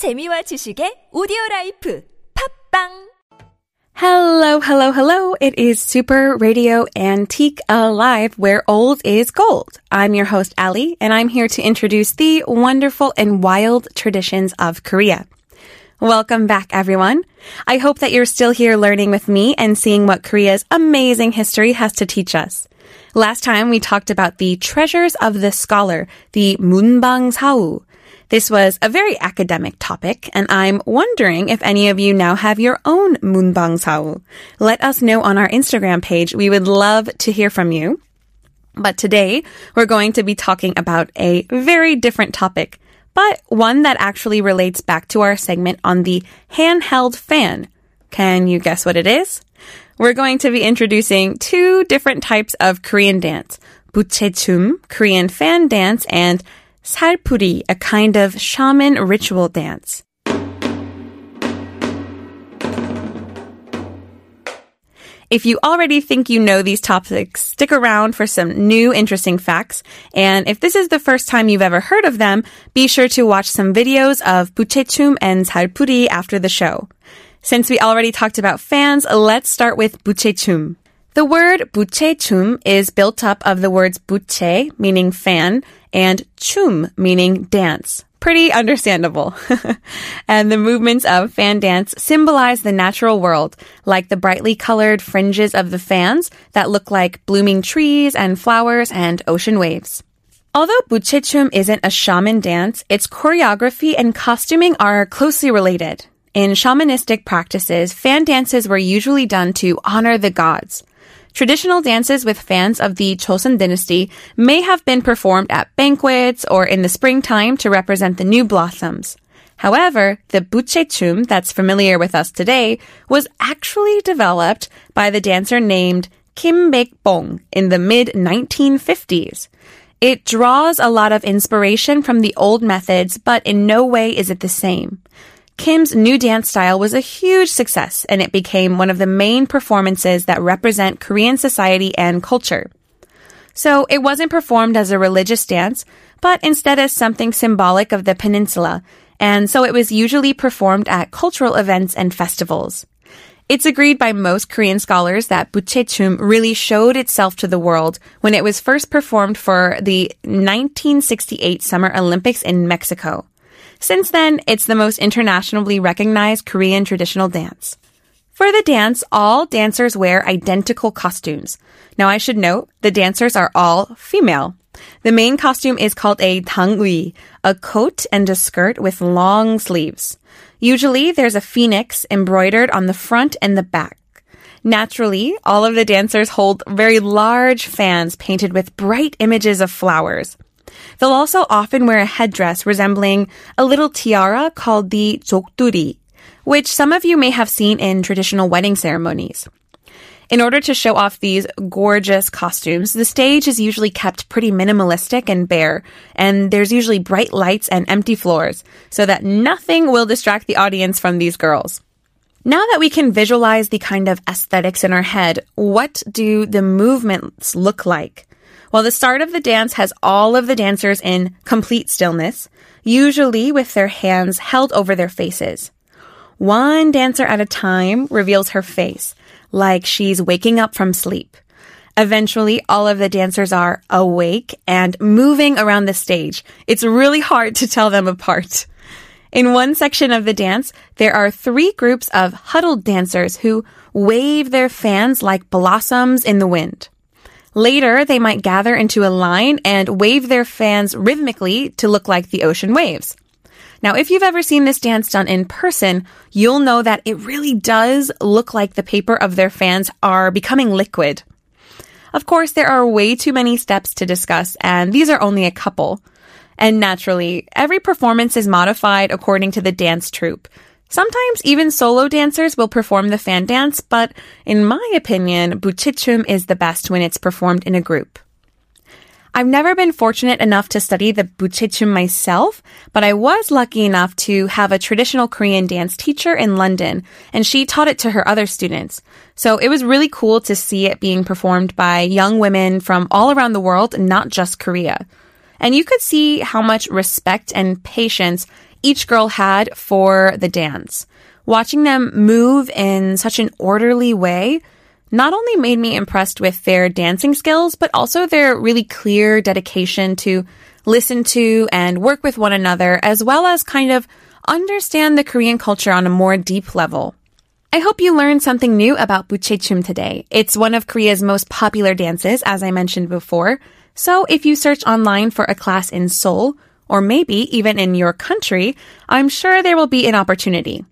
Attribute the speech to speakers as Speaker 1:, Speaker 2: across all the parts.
Speaker 1: 재미와 지식의 오디오 라이프 팝빵
Speaker 2: Hello, hello, hello. It is Super Radio Antique Alive, where old is gold. I'm your host, Ali, and I'm here to introduce the wonderful and wild traditions of Korea. Welcome back, everyone. I hope that you're still here learning with me and seeing what Korea's amazing history has to teach us. Last time we talked about the treasures of the scholar, the Munbang Sao. this was a very academic topic, and I'm wondering if any of you now have your own Munbang Sau. Let us know on our Instagram page. We would love to hear from you. But today, we're going to be talking about a very different topic, but one that actually relates back to our segment on the handheld fan. Can you guess what it is? We're going to be introducing two different types of Korean dance. Buchechum, Korean fan dance, and Salpuri, a kind of shaman ritual dance. If you already think you know these topics, stick around for some new interesting facts. And if this is the first time you've ever heard of them, be sure to watch some videos of Buchechum and Salpuri after the show. Since we already talked about fans, let's start with Buchechum. The word buchechum is built up of the words buche, meaning fan, and chum, meaning dance. Pretty understandable. and the movements of fan dance symbolize the natural world, like the brightly colored fringes of the fans that look like blooming trees and flowers and ocean waves. Although buchechum isn't a shaman dance, its choreography and costuming are closely related. In shamanistic practices, fan dances were usually done to honor the gods. Traditional dances with fans of the Joseon dynasty may have been performed at banquets or in the springtime to represent the new blossoms. However, the buchechum that's familiar with us today was actually developed by the dancer named Kim Baek-bong in the mid 1950s. It draws a lot of inspiration from the old methods, but in no way is it the same. Kim's new dance style was a huge success and it became one of the main performances that represent Korean society and culture. So it wasn't performed as a religious dance, but instead as something symbolic of the peninsula, and so it was usually performed at cultural events and festivals. It's agreed by most Korean scholars that Buchechum really showed itself to the world when it was first performed for the 1968 Summer Olympics in Mexico. Since then, it's the most internationally recognized Korean traditional dance. For the dance, all dancers wear identical costumes. Now I should note, the dancers are all female. The main costume is called a tangui, a coat and a skirt with long sleeves. Usually there's a phoenix embroidered on the front and the back. Naturally, all of the dancers hold very large fans painted with bright images of flowers. They'll also often wear a headdress resembling a little tiara called the jokduri, which some of you may have seen in traditional wedding ceremonies. In order to show off these gorgeous costumes, the stage is usually kept pretty minimalistic and bare, and there's usually bright lights and empty floors, so that nothing will distract the audience from these girls. Now that we can visualize the kind of aesthetics in our head, what do the movements look like? Well, the start of the dance has all of the dancers in complete stillness, usually with their hands held over their faces. One dancer at a time reveals her face, like she's waking up from sleep. Eventually, all of the dancers are awake and moving around the stage. It's really hard to tell them apart. In one section of the dance, there are three groups of huddled dancers who wave their fans like blossoms in the wind. Later, they might gather into a line and wave their fans rhythmically to look like the ocean waves. Now, if you've ever seen this dance done in person, you'll know that it really does look like the paper of their fans are becoming liquid. Of course, there are way too many steps to discuss, and these are only a couple. And naturally, every performance is modified according to the dance troupe. Sometimes even solo dancers will perform the fan dance, but in my opinion, buchechum is the best when it's performed in a group. I've never been fortunate enough to study the buchechum myself, but I was lucky enough to have a traditional Korean dance teacher in London, and she taught it to her other students. So it was really cool to see it being performed by young women from all around the world, not just Korea. And you could see how much respect and patience each girl had for the dance. Watching them move in such an orderly way not only made me impressed with their dancing skills, but also their really clear dedication to listen to and work with one another, as well as kind of understand the Korean culture on a more deep level. I hope you learned something new about Buchechum today. It's one of Korea's most popular dances, as I mentioned before. So if you search online for a class in Seoul, or maybe even in your country, I'm sure there will be an opportunity.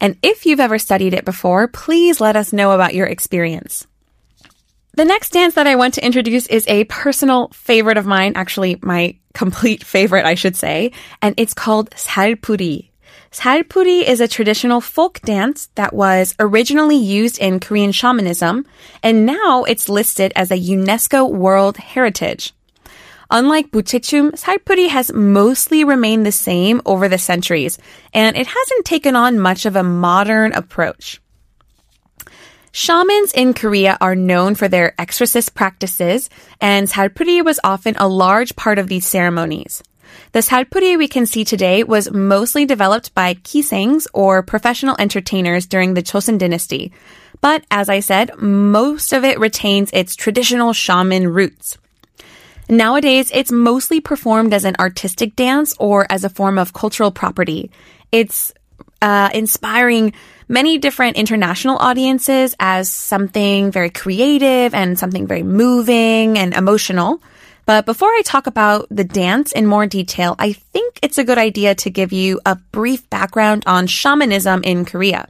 Speaker 2: And if you've ever studied it before, please let us know about your experience. The next dance that I want to introduce is a personal favorite of mine, actually my complete favorite, I should say, and it's called Salpuri. Salpuri is a traditional folk dance that was originally used in Korean shamanism, and now it's listed as a UNESCO World Heritage. Unlike Buchechum, Salpuri has mostly remained the same over the centuries, and it hasn't taken on much of a modern approach. Shamans in Korea are known for their exorcist practices, and Salpuri was often a large part of these ceremonies. The salpuri we can see today was mostly developed by kisaengs or professional entertainers during the Joseon dynasty. But as I said, most of it retains its traditional shaman roots. Nowadays, it's mostly performed as an artistic dance or as a form of cultural property. It's uh, inspiring many different international audiences as something very creative and something very moving and emotional. But before I talk about the dance in more detail, I think it's a good idea to give you a brief background on shamanism in Korea.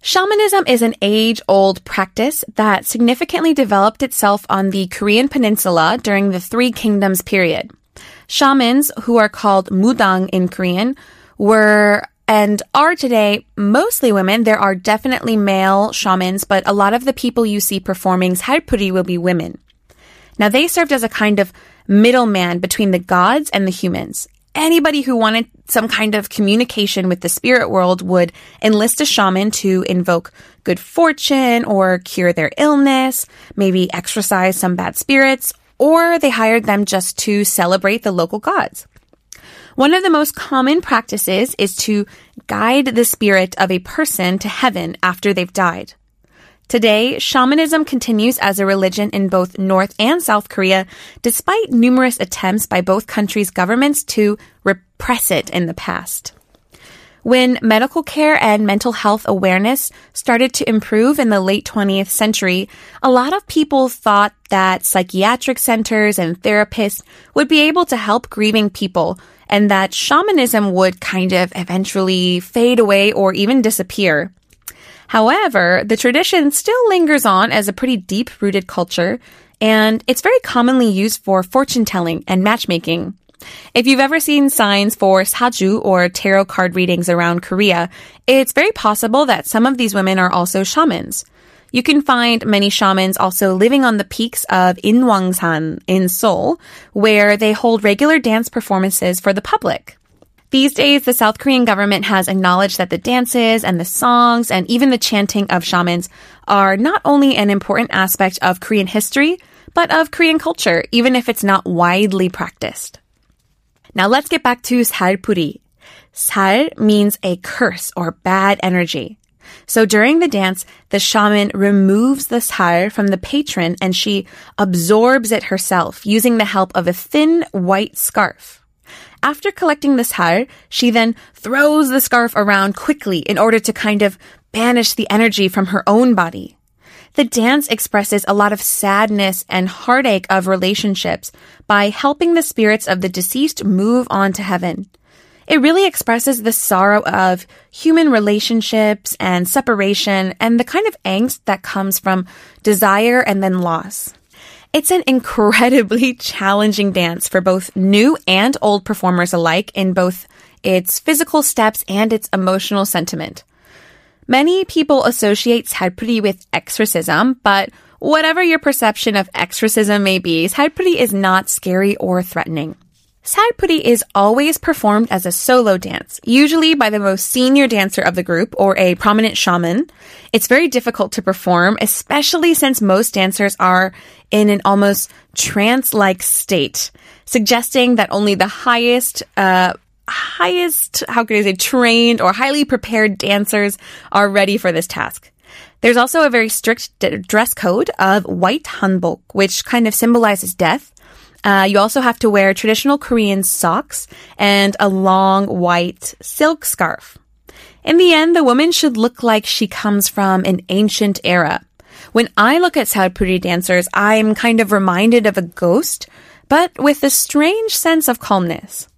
Speaker 2: Shamanism is an age old practice that significantly developed itself on the Korean peninsula during the Three Kingdoms period. Shamans, who are called mudang in Korean, were and are today mostly women. There are definitely male shamans, but a lot of the people you see performing salpuri will be women. Now they served as a kind of middleman between the gods and the humans. Anybody who wanted some kind of communication with the spirit world would enlist a shaman to invoke good fortune or cure their illness, maybe exorcise some bad spirits, or they hired them just to celebrate the local gods. One of the most common practices is to guide the spirit of a person to heaven after they've died. Today, shamanism continues as a religion in both North and South Korea, despite numerous attempts by both countries' governments to repress it in the past. When medical care and mental health awareness started to improve in the late 20th century, a lot of people thought that psychiatric centers and therapists would be able to help grieving people and that shamanism would kind of eventually fade away or even disappear. However, the tradition still lingers on as a pretty deep rooted culture, and it's very commonly used for fortune telling and matchmaking. If you've ever seen signs for saju or tarot card readings around Korea, it's very possible that some of these women are also shamans. You can find many shamans also living on the peaks of Inwangsan in Seoul, where they hold regular dance performances for the public. These days, the South Korean government has acknowledged that the dances and the songs and even the chanting of shamans are not only an important aspect of Korean history, but of Korean culture, even if it's not widely practiced. Now let's get back to Salpuri. Sal means a curse or bad energy. So during the dance, the shaman removes the sal from the patron and she absorbs it herself using the help of a thin white scarf. After collecting the sal, she then throws the scarf around quickly in order to kind of banish the energy from her own body. The dance expresses a lot of sadness and heartache of relationships by helping the spirits of the deceased move on to heaven. It really expresses the sorrow of human relationships and separation and the kind of angst that comes from desire and then loss. It's an incredibly challenging dance for both new and old performers alike in both its physical steps and its emotional sentiment. Many people associate salpuri with exorcism, but whatever your perception of exorcism may be, salpuri is not scary or threatening. Salpuri is always performed as a solo dance, usually by the most senior dancer of the group or a prominent shaman. It's very difficult to perform, especially since most dancers are in an almost trance-like state, suggesting that only the highest uh, highest, how could I say, trained or highly prepared dancers are ready for this task. There's also a very strict dress code of white hanbok, which kind of symbolizes death. Uh, you also have to wear traditional Korean socks and a long white silk scarf. In the end, the woman should look like she comes from an ancient era. When I look at Salpuri dancers, I'm kind of reminded of a ghost, but with a strange sense of calmness.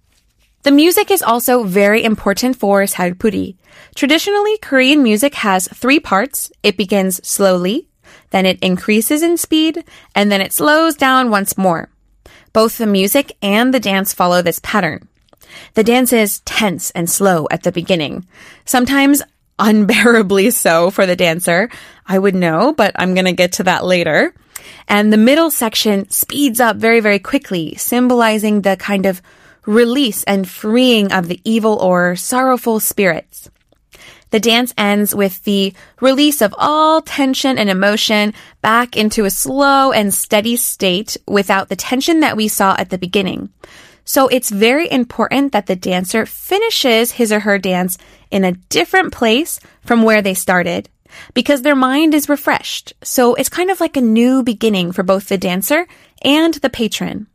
Speaker 2: The music is also very important for Salpuri. Traditionally, Korean music has three parts. It begins slowly, then it increases in speed, and then it slows down once more. Both the music and the dance follow this pattern. The dance is tense and slow at the beginning, sometimes unbearably so for the dancer. I would know, but I'm going to get to that later. And the middle section speeds up very, very quickly, symbolizing the kind of release and freeing of the evil or sorrowful spirits. The dance ends with the release of all tension and emotion back into a slow and steady state without the tension that we saw at the beginning. So it's very important that the dancer finishes his or her dance in a different place from where they started because their mind is refreshed. So it's kind of like a new beginning for both the dancer and the patron.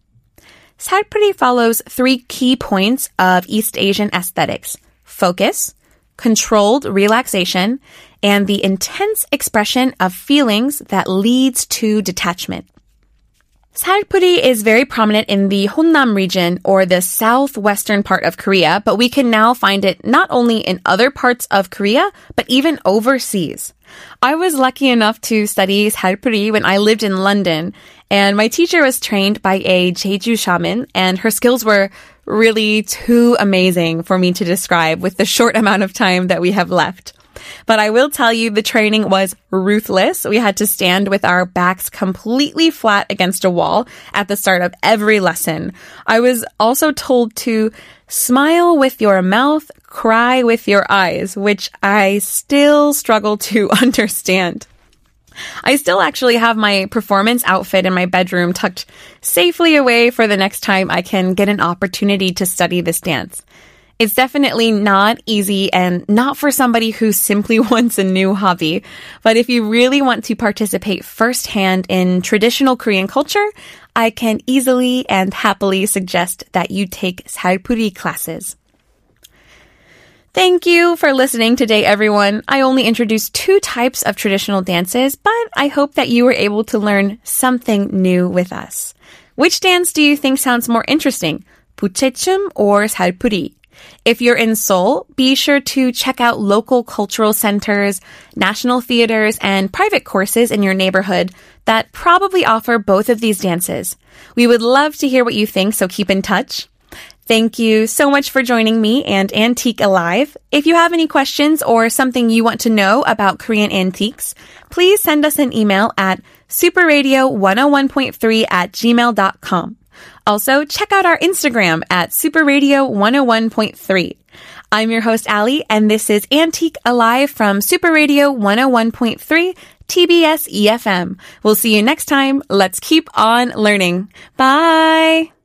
Speaker 2: Salpuri follows three key points of East Asian aesthetics. Focus, controlled relaxation, and the intense expression of feelings that leads to detachment. Salpuri is very prominent in the Honam region or the southwestern part of Korea, but we can now find it not only in other parts of Korea, but even overseas. I was lucky enough to study Salpuri when I lived in London, and my teacher was trained by a Jeju shaman, and her skills were really too amazing for me to describe with the short amount of time that we have left. But I will tell you the training was ruthless. We had to stand with our backs completely flat against a wall at the start of every lesson. I was also told to smile with your mouth, cry with your eyes, which I still struggle to understand. I still actually have my performance outfit in my bedroom tucked safely away for the next time I can get an opportunity to study this dance. It's definitely not easy and not for somebody who simply wants a new hobby. But if you really want to participate firsthand in traditional Korean culture, I can easily and happily suggest that you take Salpuri classes. Thank you for listening today, everyone. I only introduced two types of traditional dances, but I hope that you were able to learn something new with us. Which dance do you think sounds more interesting? 부채춤 or 살풀이? If you're in Seoul, be sure to check out local cultural centers, national theaters, and private courses in your neighborhood that probably offer both of these dances. We would love to hear what you think, so keep in touch. Thank you so much for joining me and Antique Alive. If you have any questions or something you want to know about Korean antiques, please send us an email at superradio101.3 at gmail.com. Also, check out our Instagram at superradio101.3. I'm your host, Ali, and this is Antique Alive from Super Radio 101.3 TBS EFM. We'll see you next time. Let's keep on learning. Bye.